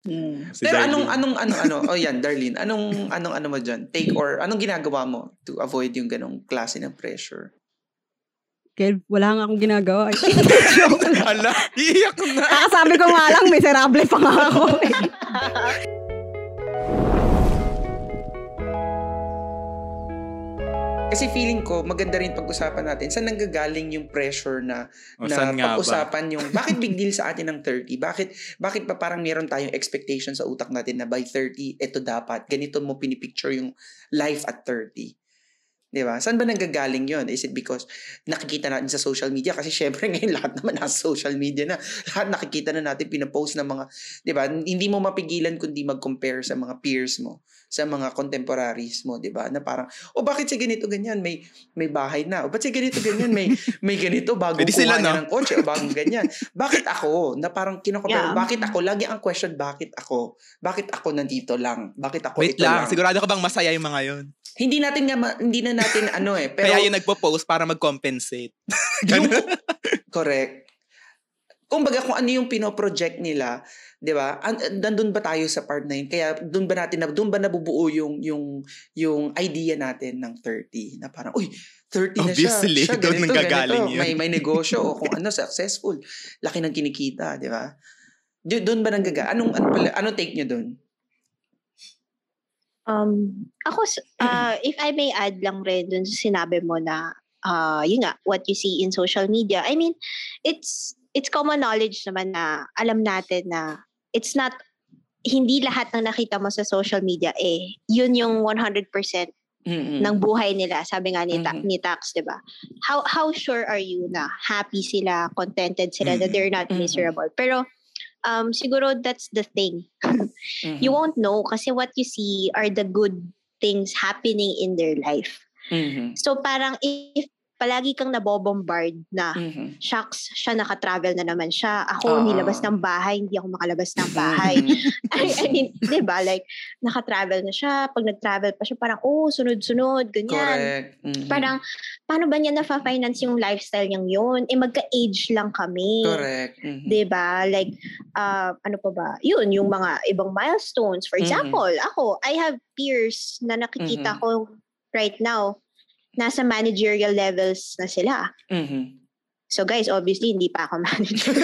Mm. Si Pero Darlene. anong anong ano ano oh yan Darlene anong anong ano mo diyan take or anong ginagawa mo to avoid yung ganong klase ng pressure Kev, wala nga akong ginagawa. Hala, iiyak na. Kakasabi ko nga lang, miserable pa nga ako. Kasi feeling ko, maganda rin pag-usapan natin, saan nanggagaling yung pressure na, o, na pag-usapan ba? yung, bakit big deal sa atin ng 30? Bakit, bakit pa parang meron tayong expectation sa utak natin na by 30, ito dapat, ganito mo pinipicture yung life at 30? Di ba? Saan ba nanggagaling yon? Is it because nakikita natin sa social media? Kasi syempre ngayon lahat naman nasa social media na. Lahat nakikita na natin, pinapost ng mga, di ba? Hindi mo mapigilan kundi mag-compare sa mga peers mo, sa mga contemporaries mo, di ba? Na parang, oh bakit si ganito ganyan? May may bahay na. O ba't si ganito ganyan? May may ganito bago kuha sila, no? ng kotse o bagong ganyan. Bakit ako? Na parang kinocompare, yeah. bakit ako? Lagi ang question, bakit ako? Bakit ako nandito lang? Bakit ako Wait ito lang, lang? sigurado ka bang masaya yung mga yon? Hindi natin nga, hindi na natin ano eh. Pero, Kaya yung nagpo-post para mag-compensate. yung, correct. Kumbaga kung ano yung pino-project nila, 'di ba? Nandun ba tayo sa part 9? Kaya doon ba natin doon ba nabubuo yung yung yung idea natin ng 30 na parang uy, 30 na Obviously, siya. Siya doon ganito, nanggagaling ganito. yun. May may negosyo o kung ano successful. Laki ng kinikita, 'di ba? Doon ba nanggaga? Anong ano pala, anong take niyo doon? Um, ako, uh, if I may add lang rin dun sinabi mo na, uh, yun nga, what you see in social media. I mean, it's, it's common knowledge naman na alam natin na it's not, hindi lahat ng nakita mo sa social media eh, yun yung 100% Mm-mm. ng buhay nila. Sabi nga ni, ta- ni Tax, di ba? How, how sure are you na happy sila, contented sila, mm-hmm. that they're not miserable? Pero, um, siguro that's the thing. mm-hmm. You won't know kasi what you see are the good things happening in their life. Mm-hmm. So parang if palagi kang nabobombard na, mm-hmm. shucks, siya naka-travel na naman siya. Ako, uh-huh. nilabas ng bahay, hindi ako makalabas ng bahay. Mm-hmm. I, I mean, di ba? Like, naka-travel na siya. Pag nag-travel pa siya, parang, oh, sunod-sunod, ganyan. Correct. Mm-hmm. Parang, paano ba niya na-finance yung lifestyle niyang yun? Eh, magka-age lang kami. Correct. Mm-hmm. Di ba? Like, uh, ano pa ba? Yun, yung mga ibang milestones. For example, mm-hmm. ako, I have peers na nakikita mm-hmm. ko right now nasa managerial levels na sila. Mm-hmm. So guys, obviously, hindi pa ako manager.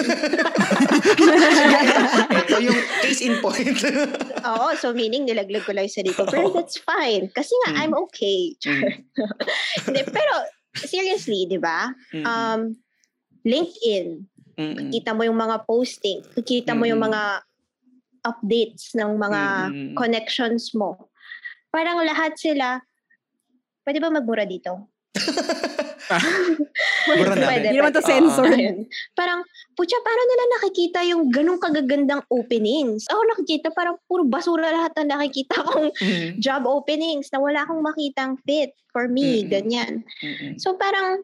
Ito yung case in point. Oo, so meaning nilaglag ko lang sa dito. Pero that's fine. Kasi nga, mm. I'm okay. Mm. pero, seriously, di ba? Mm. Um, LinkedIn, mm kita mo yung mga posting, kita mo yung mga updates ng mga mm connections mo. Parang lahat sila, Pwede ba magmura dito? Mura na. Pwede. Hindi naman to sensor. Uh, parang, putya, paano nila nakikita yung ganong kagagandang openings? Ako nakikita, parang puro basura lahat na nakikita kong mm-hmm. job openings na wala akong makitang fit for me, mm-hmm. ganyan. Mm-hmm. So parang,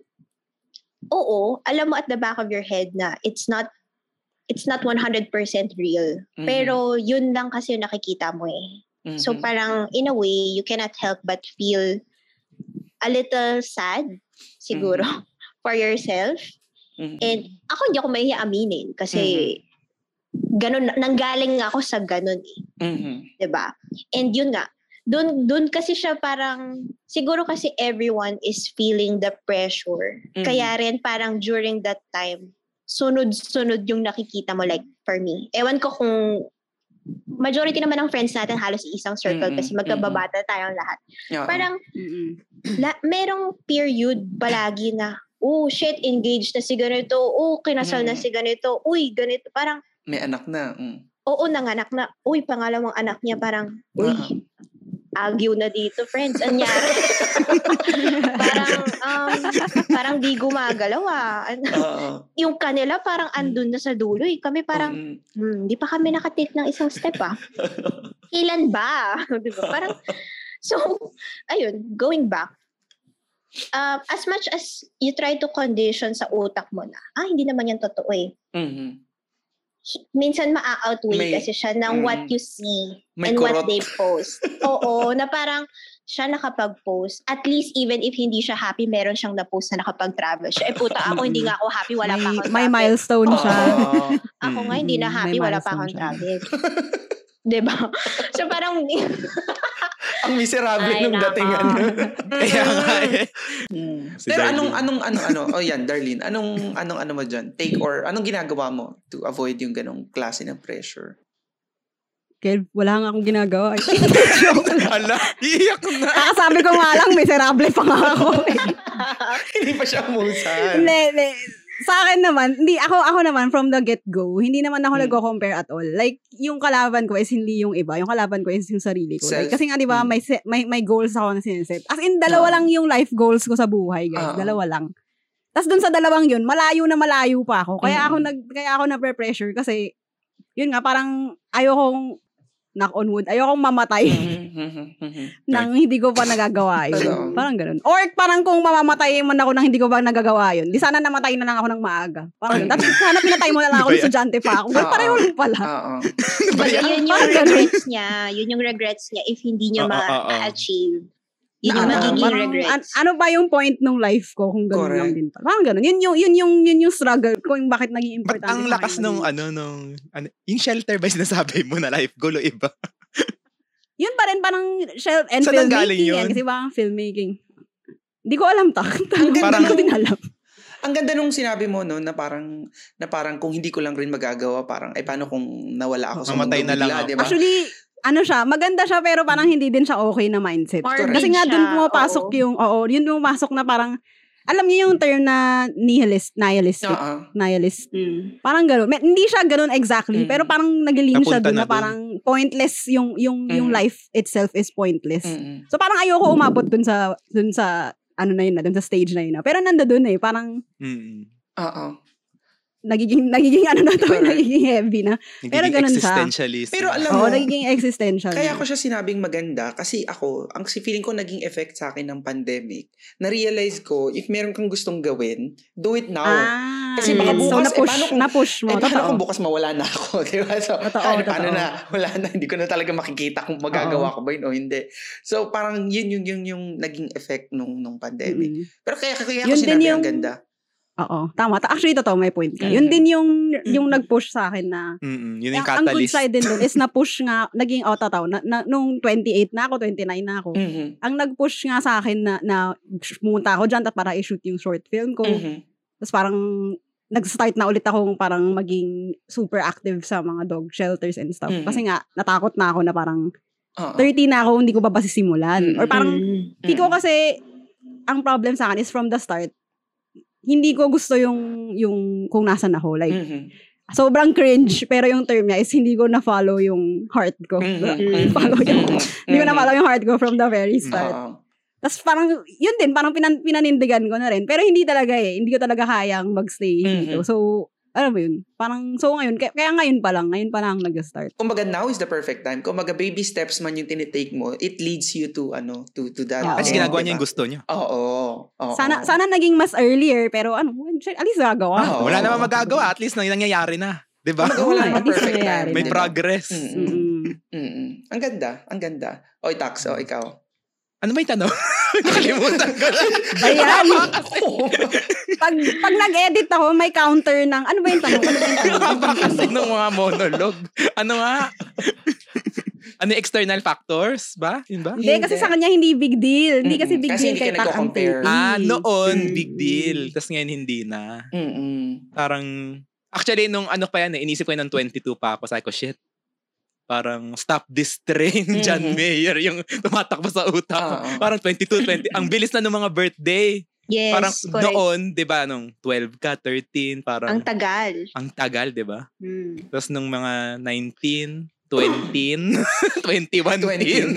oo, alam mo at the back of your head na it's not it's not 100% real. Mm-hmm. Pero yun lang kasi yung nakikita mo eh. Mm-hmm. So parang in a way, you cannot help but feel a little sad siguro mm-hmm. for yourself. Mm-hmm. And ako hindi ako mahiya aminin kasi mm-hmm. ganun nanggaling ako sa ganun eh. Mm-hmm. 'Di ba? And yun nga, doon doon kasi siya parang siguro kasi everyone is feeling the pressure. Mm-hmm. Kaya rin parang during that time sunod-sunod yung nakikita mo like for me. Ewan ko kung majority naman ng friends natin halos isang circle mm-hmm. kasi magkababata tayong lahat. Yeah. Parang mm-hmm. la, merong period palagi na oh shit engaged na si ganito, oh kinasal mm-hmm. na si ganito, uy ganito, parang may anak na. Mm. Oo, nanganak na. Uy, pangalawang anak niya parang, uy, uh-huh agyo na dito, friends. Anyari. parang, um, parang di gumagalaw ah. Uh-huh. Yung kanila parang andun na sa dulo eh. Kami parang, uh-huh. hmm, di pa kami nakatake ng isang step ah. Kailan ba? di ba? Parang, so, ayun, going back, uh, as much as you try to condition sa utak mo na, ah, hindi naman yan totoo eh. Mm-hmm minsan maa-outweigh may, kasi siya ng mm, what you see and kurot. what they post. Oo, na parang siya nakapag-post. At least even if hindi siya happy, meron siyang na-post na nakapag-travel siya. Eh puta, ako hindi nga ako happy, wala may, pa akong May milestone siya. ako nga hindi na happy, wala pa akong travel. 'Di ba? So parang Ang miserable Ay, nung nako. dating ano. Kaya nga eh. Si Pero Darlene. anong anong ano ano oh yan Darlene anong anong ano mo diyan take or anong ginagawa mo to avoid yung ganong klase ng pressure Kev, wala nga akong ginagawa. Joke lang. Ala, iiyak na. Kakasabi ko nga lang, miserable pa nga ako. hindi pa siya umusan Hindi, hindi. Sa akin naman, hindi, ako, ako naman, from the get-go, hindi naman ako Hmm. nagko-compare at all. Like, yung kalaban ko is hindi yung iba. Yung kalaban ko is yung sarili ko. Like, Self. kasi nga, di ba, Hmm. may, set, may, may goals ako na siniset. As in, dalawa Oo. lang yung life goals ko sa buhay, guys. Oo. Dalawa lang. Tapos dun sa dalawang yun, malayo na malayo pa ako. Kaya Mm. ako nag kaya ako na pressure kasi yun nga parang ayokong knock on wood, ayokong mamatay Mhm. nang hindi ko pa nagagawa yun. Parang ganun. Or parang kung mamamatay man ako nang hindi ko pa nagagawa yun, di sana namatay na lang ako ng maaga. Parang ganun. Tapos sana pinatay mo na lang ako ng yan? estudyante pa ako. Oo. pareho lang pala. Oo. Yun yung regrets niya. Yun yung regrets niya if hindi niya ma-achieve. Yun yung ano, magiging Parang, regrets. an- ano ba yung point ng life ko kung ganun Correct. lang din pala. Parang ganun. Yun yung, yun yung, yun yung struggle ko yung bakit naging importante ang sa lakas nung ano nung ano, yung shelter ba sinasabi mo na life goal o iba? Yun pa rin parang shelf and Saan filmmaking yun? yan. Kasi parang filmmaking. Hindi ko alam tak. ganda Parang ko din alam. Ang ganda nung sinabi mo no na parang na parang kung hindi ko lang rin magagawa parang ay paano kung nawala ako sa Mamatay mundo na lang bigla, ako. di ba? Actually, ano siya, maganda siya pero parang hindi din siya okay na mindset. Morbid Kasi nga dun pumapasok oo. yung, oo, yun pumapasok na parang, alam niyo yung term na nihilist, nihilistic, Oo. nihilist. Mm. Parang gano'n. May- Hindi siya gano'n exactly, Mm. pero parang nagiling siya dun na na parang pointless yung yung yung Mm. life itself is pointless. Mm-mm. So parang ayoko umabot dun sa dun sa ano na yun na, dun sa stage na yun na. Pero nando dun eh, parang Mm. Oo. Nagiging, nagiging ano na to, Correct. nagiging heavy na. Pero Nagiging ganun siya. existentialist. Pero alam mo, nagiging existential. Kaya na. ko siya sinabing maganda kasi ako, ang si feeling ko naging effect sa akin ng pandemic, na-realize ko, if meron kang gustong gawin, do it now. Ah, Kasi baka so bukas, eh, na-push, paano kung- na-push mo. eh, paano totoo. kung bukas mawala na ako, di ba? So, Totoo, paano, paano totoo. na? Wala na, hindi ko na talaga makikita kung magagawa ko ba yun o hindi. So, parang yun yung, yung, yung naging effect nung, nung pandemic. Mm-mm. Pero kaya, kaya Yun ko sinabi yung- ang ganda. Oo, tama. Ta- Actually, totoo, may point ka. Mhm. Yun din yung, yung Mhm. nag-push sa akin na, Mm-mm. Yun yung ang, ang good catalyst. side din dun is na-push nga, naging out tao, na, na, nung 28 na ako, 29 na ako, Mhm. ang nag-push nga sa akin na, na pumunta ako dyan at para i-shoot yung short film ko. Mhm. Tapos parang, nag-start na ulit akong parang maging super active sa mga dog shelters and stuff. Mhm. Kasi nga, natakot na ako na parang, Oo. 30 na ako, hindi ko ba sisimulan? Mhm. Or parang, Mm. Hindi ko Mm. kasi, ang problem sa akin is from the start, hindi ko gusto yung, yung kung nasan ako. Like, Mhm. sobrang cringe, pero yung term niya is hindi ko na-follow yung heart ko. Mhm. follow yung, Mhm. hindi ko na-follow yung heart ko from the very start. Oo. Tapos parang, yun din, parang pinan, pinanindigan ko na rin. Pero hindi talaga eh, hindi ko talaga kayang magstay dito. Mhm. So, alam mo yun, parang, so ngayon, kaya, kaya ngayon pa lang, ngayon pa lang nag-start. Kumbaga now is the perfect time. Kumbaga baby steps man yung tinitake mo, it leads you to ano, to to that. Oo. Kasi ginagawa niya diba? yung gusto niya. Oo. Oo. Sana, sana naging mas earlier, pero ano, at least gagawa. Oo. Wala naman magagawa. At least nang nangyayari na. 'Di ba? Kumbaga wala least perfect nangyayari time. May diba? progress. Mm-mm. Mm. Mm-mm. Ang ganda, ang ganda. Oy, Tax, o ikaw. Ano ba yung tanong? Nakalimutan ko na. Bayan! pag, pag nag-edit ako, may counter ng, ano ba yung tanong? Ano ba yung tanong? Kasi ng mga monologue. Ano nga? ano yung external factors ba? Yun ba? Hindi, kasi sa kanya hindi big deal. Hindi kasi big Kasi deal kay ka Tak ang nagko-compare. 30. Ah, noon, Mm. big deal. Tapos ngayon, hindi na. Mm-mm. Parang, actually, nung ano pa yan eh, inisip ko yun ng 22 pa ako. Sabi ko, shit, parang stop this train, John Mhm. Mayer, yung tumatakbo sa utak. Oo. Parang 22, 20. Ang bilis na ng mga birthday. Yes, parang correct. noon, di ba, nung 12 ka, 13, parang Ang tagal. ang tagal, di ba? Mm. Tapos nung mga 19, 20, 21 20. din.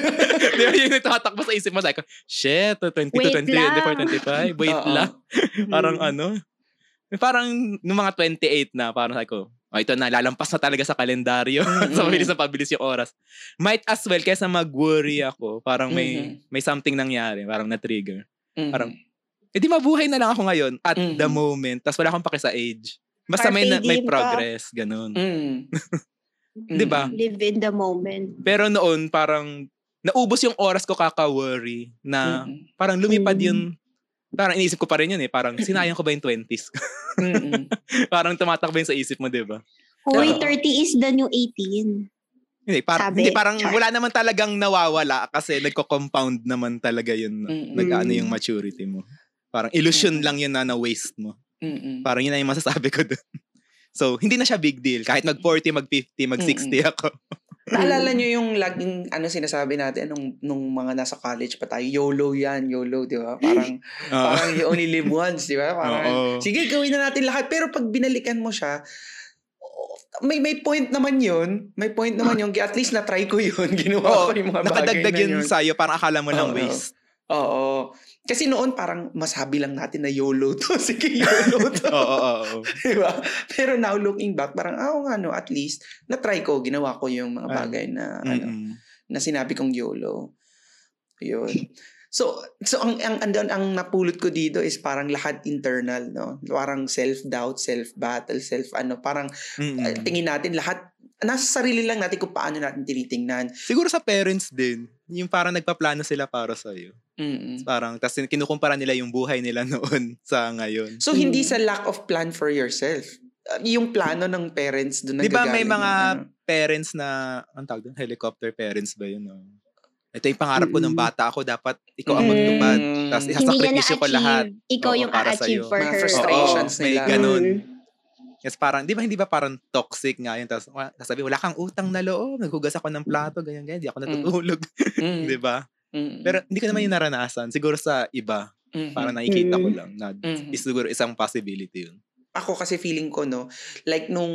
di ba yung tatakbo sa isip mo, ko, shit, 22, Wait 23, lang. 24, 25, wait Oo. lang. Parang Mm. ano, parang nung mga 28 na, parang sabi ko, oh, ito na, lalampas na talaga sa kalendaryo. Mm-mm. sa mabilis na pabilis yung oras. Might as well, kaysa mag-worry ako, parang may may something nangyari, parang na-trigger. Mhm. Parang, Eh di mabuhay na lang ako ngayon at Mhm. the moment. Tapos wala akong paki sa age. Basta may, na- may diem ka. progress, ganun. Mm. Di ba? Live in the moment. Pero noon, parang naubos yung oras ko kaka-worry na Mm-mm. parang lumipad Mm. yun. Parang iniisip ko pa rin yun eh. Parang sinayang ko ba yung 20s? Mm-mm. parang tumatakbo yun sa isip mo, di ba? Hoy, Oo. 30 is the new 18. Hindi, par- Sabi, hindi parang char. wala naman talagang nawawala kasi nagko-compound naman talaga yun. Mm-mm. Nag-ano yung maturity mo. Parang illusion Mm-mm. lang yun na na-waste mo. Mm-mm. Parang yun na yung masasabi ko dun. So, hindi na siya big deal. Kahit mag-40, mag-50, mag-60 ako. Naalala nyo yung laging ano sinasabi natin nung, nung mga nasa college pa tayo, YOLO yan, YOLO, di ba? Parang, Oo. parang you only live once, di ba? Parang, Oo. sige, gawin na natin lahat. Pero pag binalikan mo siya, may may point naman yun. May point naman yun. At least na-try ko yun. Ginawa Oo, ko yung mga bagay nakadagdag na yun yun. sa'yo. Parang akala mo lang Oo. waste. Oo. Kasi noon parang masabi lang natin na YOLO to. Sige, YOLO to. Oo, oo, oo. diba? Pero now looking back, parang, ah, oo nga no, at least, na-try ko, ginawa ko yung mga Ay. bagay na, ano, Mm-mm. na sinabi kong YOLO. Yun. So, so ang, ang, ang, ang napulot ko dito is parang lahat internal, no? Parang self-doubt, self-battle, self, ano, parang Mm-mm. uh, tingin natin lahat, nasa sarili lang natin kung paano natin tinitingnan. Siguro sa parents din. Yung parang nagpaplano sila para sa'yo. Mm-mm. Parang, tas kinukumpara nila yung buhay nila noon sa ngayon. So, hindi sa lack of plan for yourself. Uh, yung plano ng parents doon Di ba may mga ano. parents na, ang tawag doon? Helicopter parents ba yun? No? Ito yung pangarap ko nung Mm. bata ako. Dapat ikaw ang magtupad. Mm. Tapos isasakripisyo ko lahat. Ikaw Oo, yung para a-achieve sa'yo. for Mga her. frustrations Oo, may nila. ganun. Mm. Yes, parang, di ba hindi ba parang toxic nga yun? Tapos, sabi, wala kang utang na loob. Naghugas ako ng plato, ganyan, ganyan. Di ako natutulog. Mm. di ba? Mm. Pero hindi ko naman yung naranasan. Siguro sa iba, Mhm. parang nakikita ko Mm. lang na Mhm. is siguro isang possibility yun. ako kasi feeling ko, no, like nung,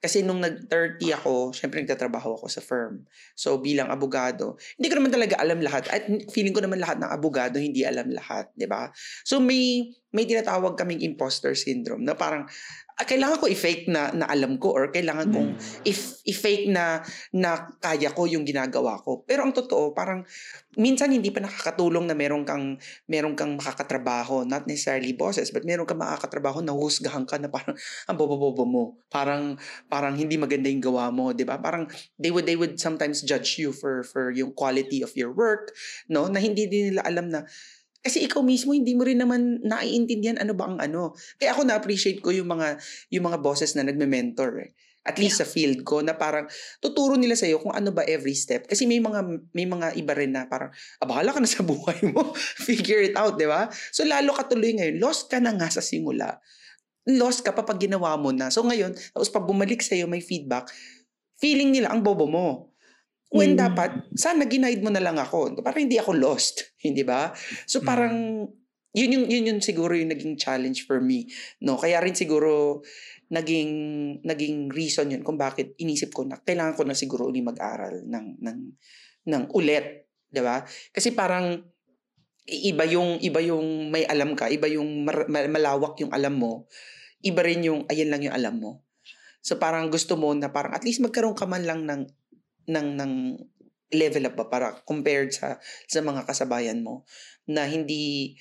kasi nung nag-30 ako, syempre nagtatrabaho ako sa firm. So, bilang abogado, hindi ko naman talaga alam lahat. At feeling ko naman lahat ng abogado, hindi alam lahat, di ba? So, may, may tinatawag kaming imposter syndrome na parang, kailangan ko i-fake na, na alam ko or kailangan kong if, i-fake na, na kaya ko yung ginagawa ko. Pero ang totoo, parang, minsan hindi pa nakakatulong na meron kang meron kang makakatrabaho, not necessarily bosses, but meron kang makakatrabaho na husgahan ka na parang ang bobo-bobo mo. Parang parang hindi maganda yung gawa mo, 'di ba? Parang they would they would sometimes judge you for for yung quality of your work, no? Na hindi din nila alam na kasi ikaw mismo hindi mo rin naman naiintindihan ano ba ang ano. Kaya ako na-appreciate ko yung mga yung mga bosses na nagme-mentor eh. At least sa field ko na parang tuturo nila sa kung ano ba every step. Kasi may mga may mga iba rin na parang ah, bahala ka na sa buhay mo. Figure it out, di ba? So lalo ka tuloy ngayon, lost ka na nga sa simula. Lost ka pa pag ginawa mo na. So ngayon, tapos pag bumalik sa'yo may feedback, feeling nila ang bobo mo. When Mm. dapat, sana ginaid mo na lang ako. Parang hindi ako lost. Hindi ba? So parang, yun yung, yun yung siguro yung naging challenge for me. No? Kaya rin siguro, naging naging reason yun kung bakit inisip ko na kailangan ko na siguro uli mag-aral ng ng ng ulit, 'di ba? Kasi parang iba yung iba yung may alam ka, iba yung mar- ma- malawak yung alam mo, iba rin yung ayan lang yung alam mo. So parang gusto mo na parang at least magkaroon ka man lang ng ng ng level up ba para compared sa sa mga kasabayan mo na hindi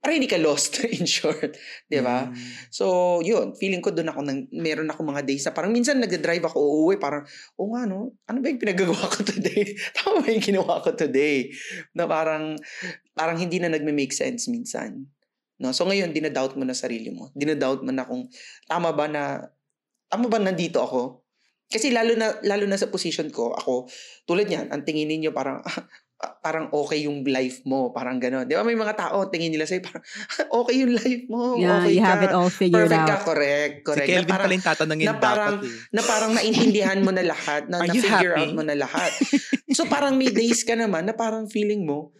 para hindi ka lost in short, 'di ba? Mm. So, yun, feeling ko doon ako nang meron ako mga days na parang minsan nagda-drive ako uuwi parang oh nga no, ano ba yung pinagagawa ko today? Tama ba yung ginawa ko today? Na parang parang hindi na nagme-make sense minsan. No? So ngayon dinadoubt mo na sarili mo. Dinadoubt mo na kung tama ba na tama ba nandito ako? Kasi lalo na lalo na sa position ko, ako tulad niyan, ang tingin ninyo parang parang okay yung life mo, parang gano'n. Di ba may mga tao tingin nila sa'yo parang okay yung life mo, Yeah, okay you ka. have it all figured Perfect ka, out. correct, Si correct. Kelvin na parang, pala yung tatanungin na parang- dapat eh. na parang naintindihan mo na lahat, na, Are na you figure happy? out mo na lahat. So parang may days ka naman na parang feeling mo,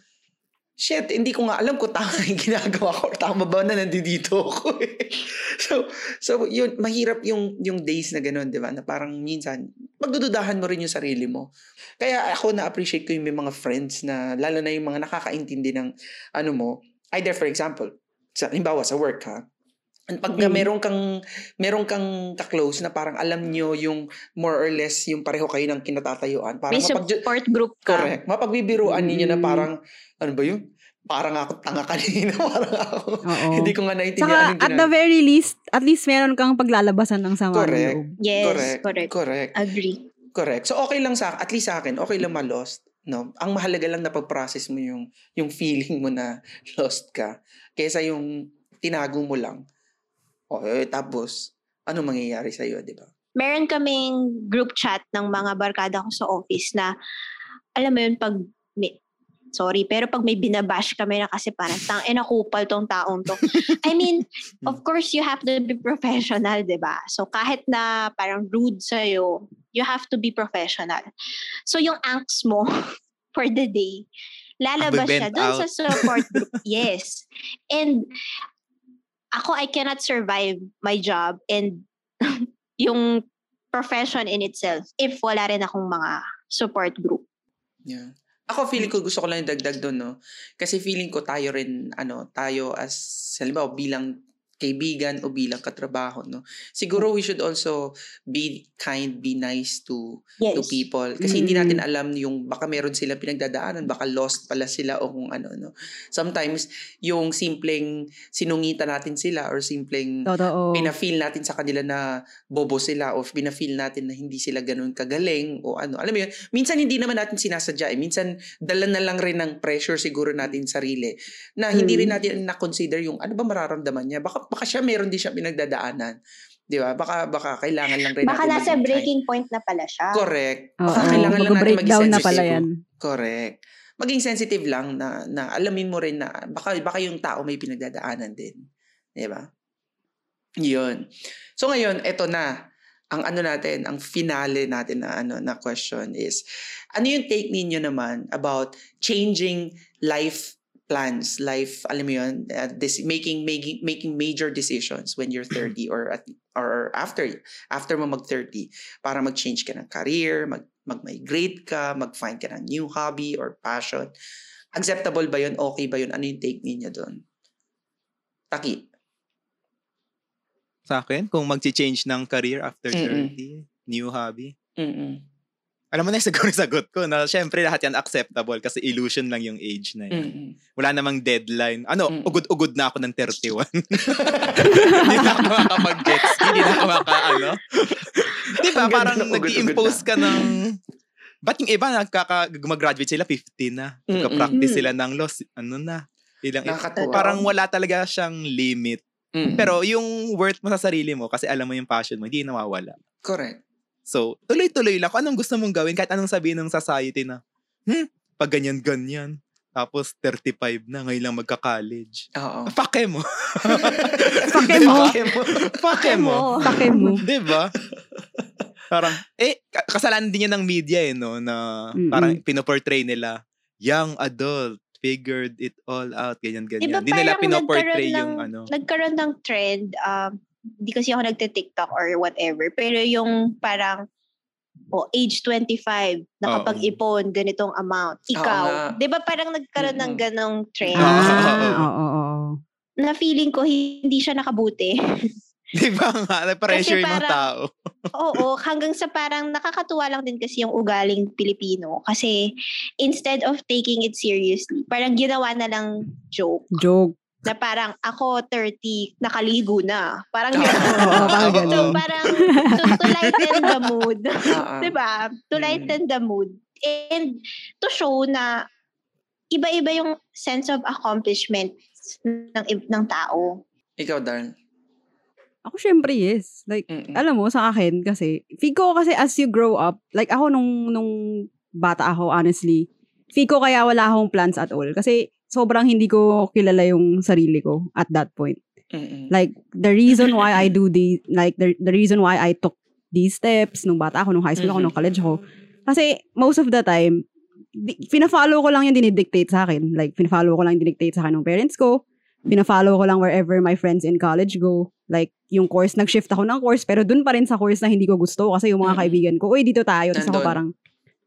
shit, hindi ko nga alam kung tama yung ginagawa ko or tama ba na nandito ako eh. so, so yun, mahirap yung, yung days na ganun, di ba? Na parang minsan, magdududahan mo rin yung sarili mo. Kaya ako na-appreciate ko yung may mga friends na, lalo na yung mga nakakaintindi ng ano mo, either for example, sa, halimbawa sa work ha, And pag Mm. meron kang meron kang ka-close na parang alam nyo yung more or less yung pareho kayo ng kinatatayuan. Parang May mapag- support group ka. Correct. Mapagbibiruan ninyo na Mm. parang, ano ba yun? Parang ako tanga kanina. parang ako. Hindi ko nga naintindihan Saka, at the very least, at least meron kang paglalabasan ng sama ng Correct. loob. Yes, Correct. correct. Correct. Agree. Correct. So okay lang sa at least sa akin, okay lang ma-lost. No? Ang mahalaga lang na pag-process mo yung yung feeling mo na lost ka kaysa yung tinago mo lang. O eh, tapos ano mangyayari sa iyo, 'di ba? meron kaming group chat ng mga barkada ko sa office na, alam mo yun, pag, may, sorry, pero pag may binabash kami na kasi parang, tang, eh, nakupal tong taong to. I mean, of course, you have to be professional, di ba? So, kahit na parang rude sa'yo, you have to be professional. So, yung angst mo for the day, lalabas siya dun sa support group. yes. And ako, I cannot survive my job and yung profession in itself if wala rin akong mga support group. Yeah. Ako feeling ko gusto ko lang dagdag doon no. Kasi feeling ko tayo rin ano, tayo as halimbawa bilang kaibigan o bilang katrabaho no siguro we should also be kind be nice to yes. to people kasi mm. hindi natin alam yung baka meron sila pinagdadaanan baka lost pala sila o kung ano no sometimes yung simpleng sinungitan natin sila or simpleng Totoo. pina-feel natin sa kanila na bobo sila o pina-feel natin na hindi sila ganoon kagaling o ano alam mo yun minsan hindi naman natin sinasadya eh. minsan dala na lang rin ng pressure siguro natin sarili na hindi mm. rin natin na-consider yung ano ba mararamdaman niya baka baka siya meron din siya pinagdadaanan. 'Di ba? Baka baka kailangan lang rin baka natin Baka nasa breaking point na pala siya. Correct. Baka oh, kailangan lang natin maging sensitive. na pala yan. Correct. Maging sensitive lang na na alamin mo rin na baka baka yung tao may pinagdadaanan din. 'Di ba? 'Yun. So ngayon, eto na ang ano natin, ang finale natin na ano na question is ano yung take ninyo naman about changing life plans, life, alam mo yun, uh, this, making, making, making major decisions when you're 30 or at, or after after mo mag 30 para mag-change ka ng career, mag mag-migrate ka, mag-find ka ng new hobby or passion. Acceptable ba yun? Okay ba yun? Ano yung take niya doon? Taki. Sa akin, kung mag-change ng career after 30, Mm-mm. new hobby. Mm-mm. Alam mo na yung siguro sagot ko na syempre lahat yan acceptable kasi illusion lang yung age na yan. Mm-hmm. Wala namang deadline. Ano, mm-hmm. ugod-ugod na ako ng 31. Hindi na ako makakapag-jet ski. Hindi na ako maka, ano. Di ba, parang nag-impose ka ng... Ba't yung iba, nagkaka, gumagraduate sila, 15 na. Nagka-practice sila ng loss. Ano na. Ilang, parang wala talaga siyang limit. Mm-hmm. Pero yung worth mo sa sarili mo, kasi alam mo yung passion mo, hindi nawawala. Correct. So, tuloy-tuloy lang. Kung anong gusto mong gawin, kahit anong sabihin ng society na, hmm, pag ganyan-ganyan. Tapos, 35 na, ngayon lang magka-college. Oo. Pake mo. Pake mo. Pake mo. Pake mo. Diba? Parang, eh, kasalanan din yan ng media eh, no? Na mm-hmm. parang pinoportray nila, young adult, figured it all out, ganyan-ganyan. Hindi nila pinoportray yung ano. Nagkaroon ng trend, um, hindi kasi ako nagte-TikTok or whatever. Pero yung parang, oh, age 25, nakapag-ipon, ganitong amount. Ikaw, di ba parang nagkaroon ng ganong trend? Ah, oo, oo. Na feeling ko, hindi siya nakabuti. Di ba nga? Na-pressure ng tao. oo, hanggang sa parang nakakatuwa lang din kasi yung ugaling Pilipino. Kasi instead of taking it seriously, parang ginawa na lang joke. Joke na parang ako 30 nakaligo na. Parang oh, oh, parang so parang to, to lighten the mood. 'Di ba? To mm. lighten the mood and to show na iba-iba yung sense of accomplishment ng ng tao. Ikaw, Darn. Ako syempre yes. Like Mm-mm. alam mo sa akin kasi feel ko kasi as you grow up, like ako nung nung bata ako honestly, feel ko kaya wala akong plans at all kasi sobrang hindi ko kilala yung sarili ko at that point. Mm-mm. Like, the reason why I do the, like, the, the reason why I took these steps nung bata ako, nung high school mm-hmm. ako, nung college ako, kasi most of the time, di, pina-follow ko lang yung dinidictate sa akin. Like, pina-follow ko lang yung dinidictate sa akin ng parents ko. Pina-follow ko lang wherever my friends in college go. Like, yung course, nag-shift ako ng course, pero dun pa rin sa course na hindi ko gusto kasi yung mga mm-hmm. kaibigan ko, uy, dito tayo. Tapos ako parang,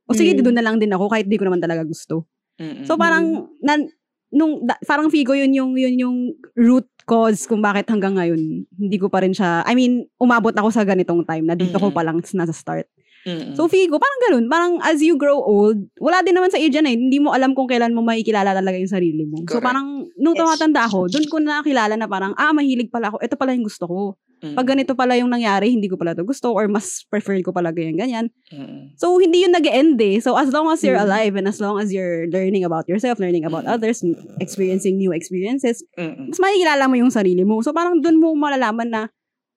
o sige, mm-hmm. doon na lang din ako kahit di ko naman talaga gusto. Mm-hmm. So parang, nan, nung da, parang Figo yun yung yun yung root cause kung bakit hanggang ngayon hindi ko pa rin siya I mean umabot ako sa ganitong time na dito mm-hmm. ko pa lang nasa start. Mm-hmm. So Figo parang ganun, parang as you grow old, wala din naman sa age yan eh. Hindi mo alam kung kailan mo makikilala talaga yung sarili mo. Correct. So parang nung tumatanda ako, doon ko nakilala na parang ah mahilig pala ako. Ito pala yung gusto ko. Mm-hmm. Pag ganito pala yung nangyari, hindi ko pala to gusto or mas prefer ko pala ganyan ganyan. Mm-hmm. So hindi yun nag-end eh. So as long as you're mm-hmm. alive and as long as you're learning about yourself, learning about mm-hmm. others, experiencing new experiences, mm-hmm. mas makikilala mo yung sarili mo. So parang doon mo malalaman na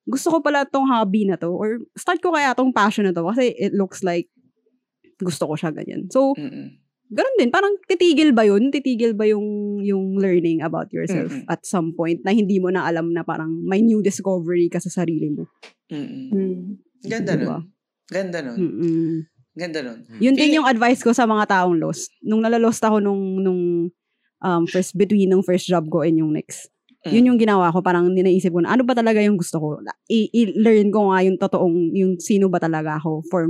gusto ko pala tong hobby na to or start ko kaya tong passion na to kasi it looks like gusto ko siya ganyan. So, Mm-mm. ganun din. Parang titigil ba yun? Titigil ba yung, yung learning about yourself Mm-mm. at some point na hindi mo na alam na parang may new discovery ka sa sarili mo? Mm-mm. Mm. Ganda Diba? nun. Ganda nun. Mm-mm. Ganda nun. Yun Feeling- din yung advice ko sa mga taong lost. Nung nalalost ako nung, nung um, first, between ng first job ko and yung next. Mm. Yun yung ginawa ko. Parang ninaisip ko na, ano ba talaga yung gusto ko? I- I-learn ko nga yung totoong, yung sino ba talaga ako for,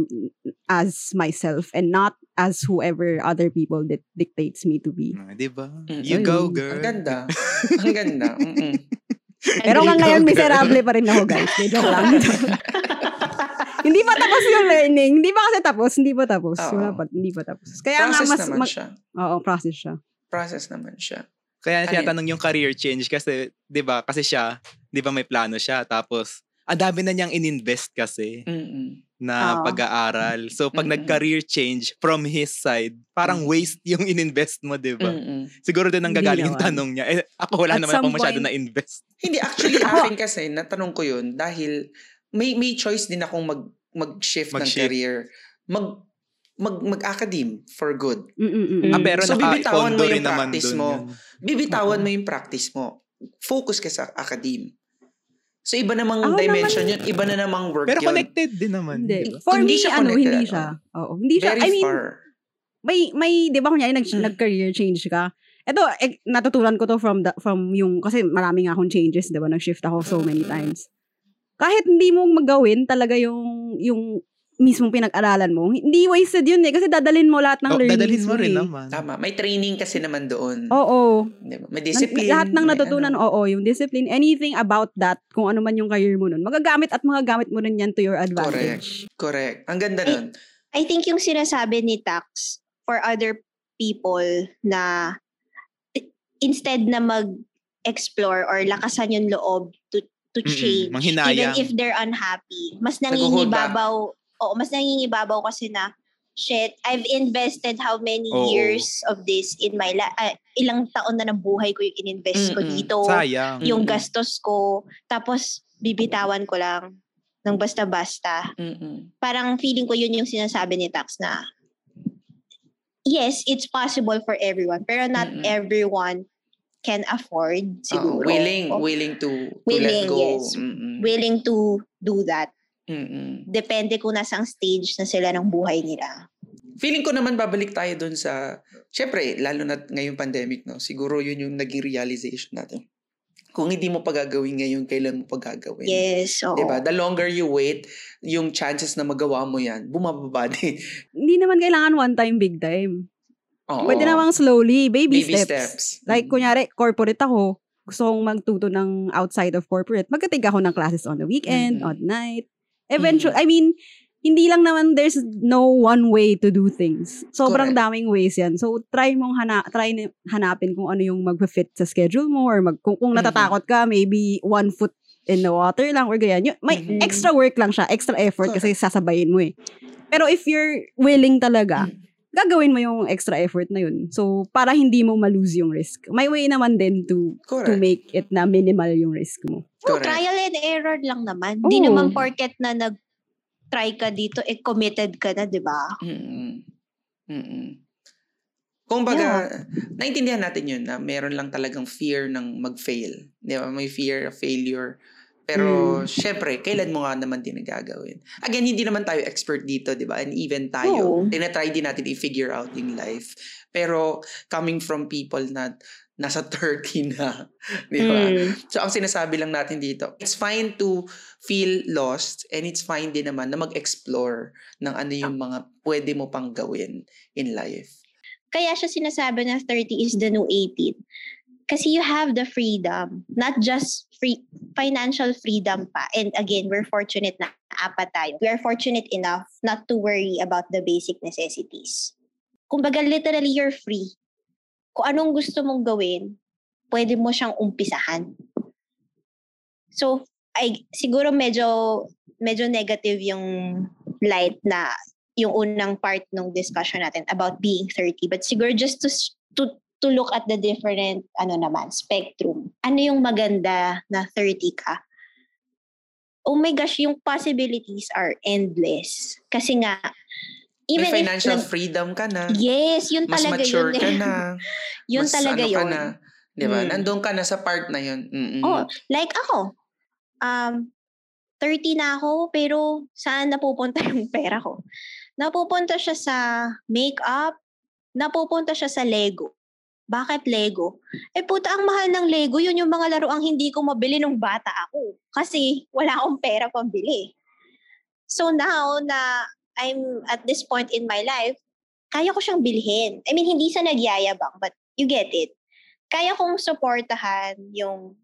as myself and not as whoever other people that dictates me to be. Ah, Di ba? Mm. You go, Ayun. girl. Ang ganda. Ang ganda. Mm-mm. Pero nga ngayon, miserable pa rin ako, guys. Hindi, joke lang. hindi pa tapos yung learning. Hindi pa kasi tapos. Hindi pa tapos. Oo. Wala pa. Hindi pa tapos. Kaya nga Process mas... naman mag- siya. Oo, process siya. Process naman siya. Kaya Ano tinatanong yung career change kasi, di ba, kasi siya, di ba may plano siya, tapos, ang dami na niyang ininvest kasi Mm-mm. na Oo. pag-aaral. So, pag Mm-mm. nag-career change from his side, parang Mm. waste yung ininvest mo, di ba? Mm-mm. Siguro din ang gagaling yung tanong niya. Eh, ako wala At naman ako masyado point- na-invest. Hindi, actually, akin kasi, natanong ko yun dahil may may choice din akong mag, mag-shift, ng Mag-shift. career. Mag, mag, mag-academe for good. Mm-mm-mm. Ah, pero So, bibitawan mo yung practice mo. yun. Bibitawan mo yung practice mo. Focus ka sa academe. So, iba namang Ako dimension naman- yun. Iba na namang work Pero yun. connected din naman. Hindi. For Hindi me, siya ano, hindi siya. Oo. Hindi siya, Very I mean, far. may, may, di ba kunyari, nag, Mm. nag-career change ka? Ito, eh, natutunan ko to from, the, from yung, kasi marami nga akong changes, di ba? Nag-shift ako so many times. Kahit hindi mo magawin talaga yung, yung mismong pinag-aralan mo, hindi wasted yun eh. Kasi dadalhin mo lahat ng Oh, learnings dadalhin mo rin eh. naman. Tama. May training kasi naman doon. Oo. Di ba? May discipline. lahat ng natutunan, ano. oo, yung discipline, anything about that, kung ano man yung career mo nun, magagamit at magagamit mo rin yan to your advantage. Correct. Ang ganda nun. I think yung sinasabi ni Tax for other people na i- instead na mag-explore or lakasan yung loob to to change manghinayang. even if they're unhappy mas nangingibabaw oo mas nangingibabaw kasi na shit I've invested how many Oo. years of this in my life ilang taon na ng buhay ko yung ininvest ko Mm-mm. dito Sayang. yung Mm-mm. gastos ko tapos bibitawan ko lang ng basta-basta Mm-mm. parang feeling ko yun yung sinasabi ni Tax na yes, it's possible for everyone, pero not Mm-mm. everyone can afford Oo, siguro. willing, o willing to, to Willing, let go. yes. Mm-mm. willing to do that. Mm-mm. Depende kung nasang stage na sila ng buhay nila. Feeling ko naman babalik tayo dun sa, syempre, lalo na ngayong pandemic, no? Siguro yun yung naging realization natin. Kung hindi mo pa gagawin ngayon, kailan mo pa gagawin? Yes, oo. Diba? The longer you wait, yung chances na magawa mo yan, bumababa din. Hindi naman kailangan one time, big time. Oo. Pwede namang slowly, baby, Baby steps. steps. Like, kunyari, corporate ako, gusto kong magtuto ng outside of corporate, magkatig ako ng classes on the weekend, Mm-mm. on night. Eventually, I mean, hindi lang naman, there's no one way to do things. Sobrang Correct. daming ways yan. So, try mong hana, try hanapin kung ano yung mag-fit sa schedule mo or mag, kung, kung Mhm. natatakot ka, maybe one foot in the water lang or ganyan. Yun, may Mhm. extra work lang siya, extra effort kasi sasabayin mo eh. Pero if you're willing talaga, Mm. Gagawin mo yung extra effort na yun. So, para hindi mo malose yung risk. May way naman din to to Correct. make it na minimal yung risk mo. Oh, Correct. trial and error lang naman. Hindi Oo. naman porket na nag-try ka dito, eh committed ka na, di ba? Mm-mm. Mm-mm. Kung baga, naintindihan natin yun na meron lang talagang fear ng mag-fail. Di ba? May fear of failure. Pero, syempre, kailan mo nga naman din nagagawin? Again, hindi naman tayo expert dito, di ba? And even tayo, Oo. tinatry din natin i-figure out yung life. Pero, coming from people na nasa 30 na, di ba? Mm. So, ang sinasabi lang natin dito, it's fine to feel lost and it's fine din naman na mag-explore ng ano yung mga pwede mo pang gawin in life. Kaya siya sinasabi na 30 is the new 18. Kasi you have the freedom, not just free financial freedom pa. And again, we're fortunate na apat tayo. We are fortunate enough not to worry about the basic necessities. Kumbaga, literally, you're free. Kung anong gusto mong gawin, pwede mo siyang umpisahan. So, ay, siguro medyo medyo negative yung light na yung unang part ng discussion natin about being 30 but siguro just to to to look at the different ano naman spectrum ano yung maganda na 30 ka oh my gosh, yung possibilities are endless. Kasi nga, even May financial if, freedom ka na. Yes, yun mas talaga mature yun. ka na. yun mas talaga ano yun. Ka na, di ba? Mm. Nandun ka na sa part na yun. Mm-mm. Oh, like ako, um, 30 na ako, pero saan napupunta yung pera ko? Napupunta siya sa makeup, napupunta siya sa Lego. Bakit Lego? Eh puta, ang mahal ng Lego, yun yung mga laro ang hindi ko mabili nung bata ako. Kasi wala akong pera pambili. So now na I'm at this point in my life, kaya ko siyang bilhin. I mean, hindi sa nagyayabang, but you get it. Kaya kong supportahan yung,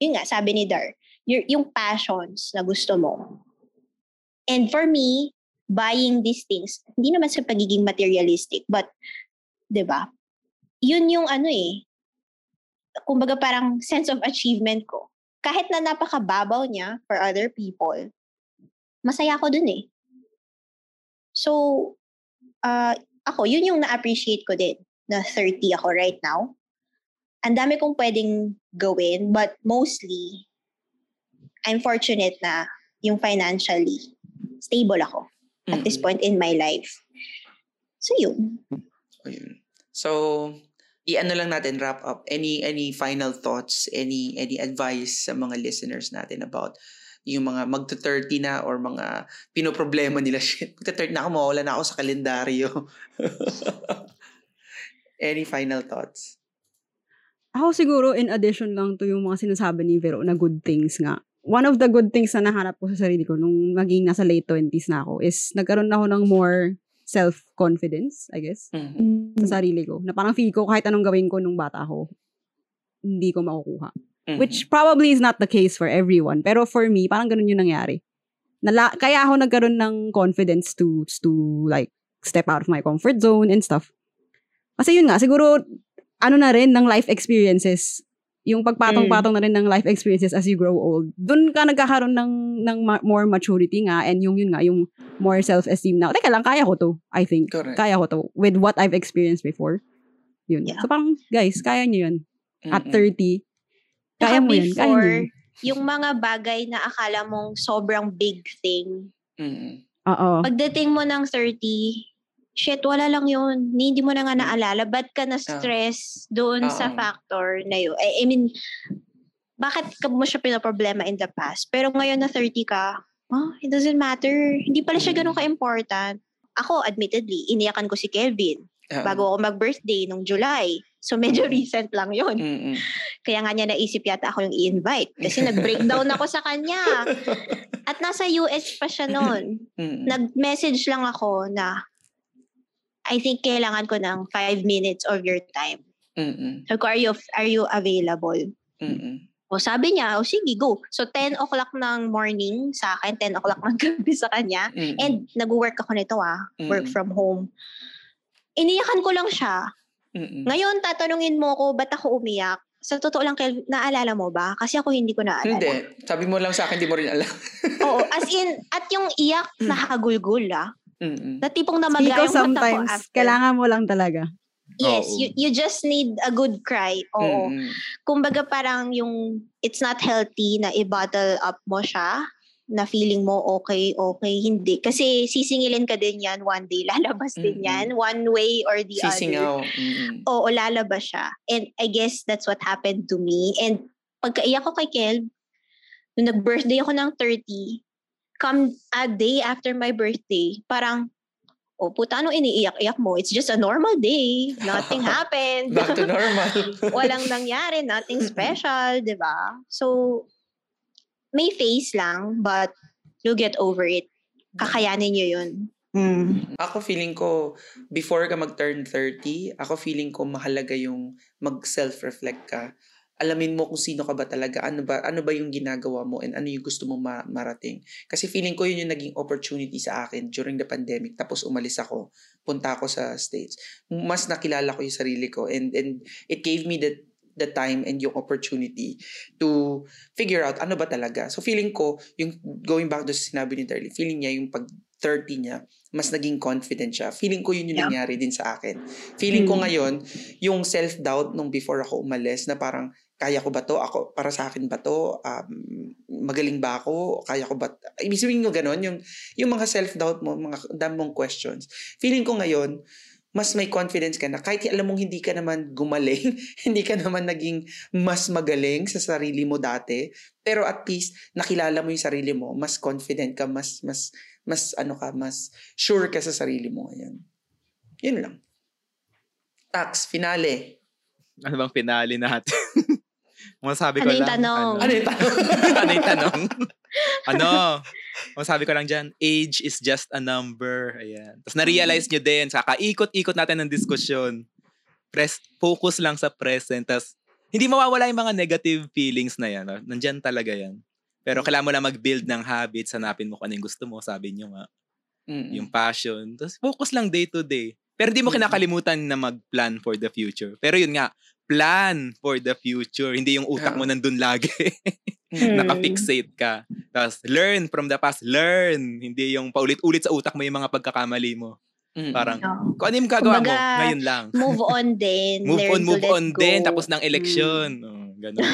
yun nga, sabi ni Dar, yung, yung passions na gusto mo. And for me, buying these things, hindi naman sa pagiging materialistic, but, di ba, yun yung ano eh, kumbaga parang sense of achievement ko. Kahit na napakababaw niya for other people, masaya ako dun eh. So, uh, ako, yun yung na-appreciate ko din na 30 ako right now. Ang dami kong pwedeng gawin, but mostly, I'm fortunate na yung financially stable ako at this point in my life. So, yun. Ayun. So, i-ano lang natin wrap up. Any any final thoughts any any advice sa mga listeners natin about yung mga magto-30 na or mga pinoproblema nila? Shit magto-30 na ako mawala na ako sa kalendaryo. Any final thoughts? Ako siguro in addition lang to yung mga sinasabi ni Vero na good things nga. One of the good things na nahanap ko sa sarili ko nung maging nasa late 20s na ako is nagkaroon ako ng more self-confidence, I guess, mm-hmm. sa sarili ko. Na parang feel ko kahit anong gawin ko nung bata ako, hindi ko makukuha. Mm-hmm. Which probably is not the case for everyone. Pero for me, parang ganun yung nangyari. Nala- kaya ako nagkaroon ng confidence to, to like, step out of my comfort zone and stuff. Kasi yun nga, siguro, ano na rin, ng life experiences, yung pagpatong-patong mm. na rin ng life experiences as you grow old, doon ka nagkakaroon ng, ng ma- more maturity nga and yung yun nga, yung more self-esteem na, teka lang, kaya ko to, I think. Correct. Kaya ko to with what I've experienced before. Yun. Yeah. So parang, guys, kaya nyo yun. Mm-mm. At 30, kaya mo yun. Kaya mo yun. yung mga bagay na akala mong sobrang big thing. Mm-mm. Oo. Pagdating mo ng 30, shit, wala lang yun. Hindi mo na nga naalala. Ba't ka na-stress uh, doon uh, sa factor na yun? I, I mean, bakit ka mo siya pinaproblema in the past? Pero ngayon na 30 ka, oh, it doesn't matter. Hindi pala siya ganun ka-important. Ako, admittedly, iniyakan ko si Kelvin uh, bago ako mag-birthday nung July. So, medyo recent lang yun. Mm-mm. Kaya nga niya naisip yata ako yung i-invite. Kasi nag-breakdown ako sa kanya. At nasa US pa siya noon. Nag-message lang ako na, I think kailangan ko ng five minutes of your time. Mm-mm. So, are you, are you available? Mm-mm. O sabi niya, o sige, go. So, 10 o'clock ng morning sa akin, 10 o'clock ng gabi sa kanya. Mm-mm. And nag-work ako nito ah, Mm-mm. work from home. Iniyakan ko lang siya. Mm-mm. Ngayon, tatanungin mo ko, ba't ako umiyak? Sa totoo lang, Kel, naalala mo ba? Kasi ako hindi ko naalala. Hindi. Sabi mo lang sa akin, di mo rin alam. Oo. As in, at yung iyak, mm. nakagulgul ah. Mm-mm. Na tipong namagay yung sometimes, mata ko kailangan mo lang talaga. Yes, you you just need a good cry. Oo. Mm-hmm. Kumbaga parang yung it's not healthy na i-bottle up mo siya na feeling mo okay, okay, hindi. Kasi sisingilin ka din yan one day. Lalabas mm-hmm. din yan. One way or the Sisingaw. other. Mm-hmm. Oo, lalabas siya. And I guess that's what happened to me. And pagkaiyak ko kay Kel, nung nag-birthday ako ng 30, come a day after my birthday, parang, oh puta, ano iniiyak-iyak mo? It's just a normal day. Nothing happened. Back to normal. Walang nangyari. Nothing special, di ba? So, may face lang, but you'll get over it. Kakayanin nyo yun. Mm. Ako feeling ko, before ka mag-turn 30, ako feeling ko mahalaga yung mag-self-reflect ka alamin mo kung sino ka ba talaga, ano ba ano ba yung ginagawa mo and ano yung gusto mo ma- marating. Kasi feeling ko yun yung naging opportunity sa akin during the pandemic tapos umalis ako, punta ako sa States. Mas nakilala ko yung sarili ko and and it gave me the the time and yung opportunity to figure out ano ba talaga. So feeling ko, yung going back to sa sinabi ni Darlie, feeling niya yung pag 30 niya, mas naging confident siya. Feeling ko yun yung yeah. nangyari din sa akin. Feeling ko ngayon, yung self-doubt nung before ako umalis na parang, kaya ko ba to? Ako, para sa akin ba to? Um, magaling ba ako? Kaya ko ba? Ibig sabihin ko ganun, yung, yung mga self-doubt mo, mga dam questions. Feeling ko ngayon, mas may confidence ka na kahit alam mong hindi ka naman gumaling, hindi ka naman naging mas magaling sa sarili mo dati, pero at least nakilala mo yung sarili mo, mas confident ka, mas mas mas ano ka, mas sure ka sa sarili mo ngayon. Yun lang. Tax, finale. Ano bang finale natin? Masabi ko ano lang. Tanong? Ano, ano yung tanong? ano yung tanong? ano? Masabi ko lang dyan, age is just a number. Ayan. Tapos na-realize nyo din, saka ikot-ikot natin ng diskusyon. Press, focus lang sa present. Tapos, hindi mawawala yung mga negative feelings na yan. No? Nandyan talaga yan. Pero kailangan mo lang mag-build ng habits, hanapin mo kung ano yung gusto mo, sabi nyo nga. Mm-mm. Yung passion. Tapos focus lang day to day. Pero di mo kinakalimutan na mag-plan for the future. Pero yun nga, plan for the future. Hindi yung utak mo nandun lagi. Hmm. Naka-fixate ka. Tapos, learn from the past. Learn. Hindi yung paulit-ulit sa utak mo yung mga pagkakamali mo. Mm-hmm. Parang, no. kung ano yung gagawa Kumbaga, mo, ngayon lang. Move on din. move on, move on go. din. Tapos ng election. Mm. Oh, ganun.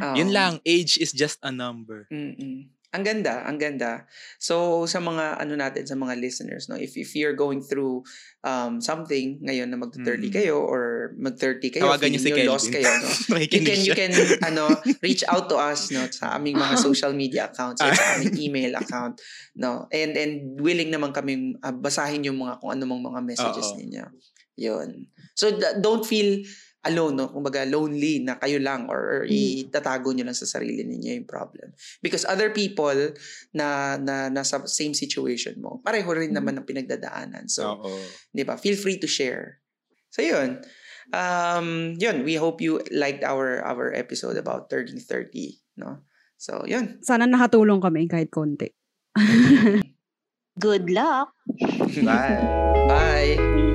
oh. Yun lang. Age is just a number. Mm-mm. Ang ganda, ang ganda. So sa mga ano natin sa mga listeners no, if if you're going through um something ngayon na mag-30 mm. kayo or mag-30 kayo, Tawagan niyo si Kelvin. lost kayo, no. you can you can ano reach out to us no sa aming mga social media accounts or sa aming email account no. And and willing naman kaming uh, basahin yung mga kung ano mga messages Uh-oh. ninyo. 'Yun. So don't feel alone, no? Kumbaga, lonely na kayo lang or, or mm. itatago nyo lang sa sarili ninyo yung problem. Because other people na, na nasa same situation mo, pareho rin naman ng pinagdadaanan. So, di ba? Feel free to share. So, yun. Um, yun, we hope you liked our our episode about 30-30, no? So, yun. Sana nakatulong kami kahit konti. Good luck. Bye. Bye.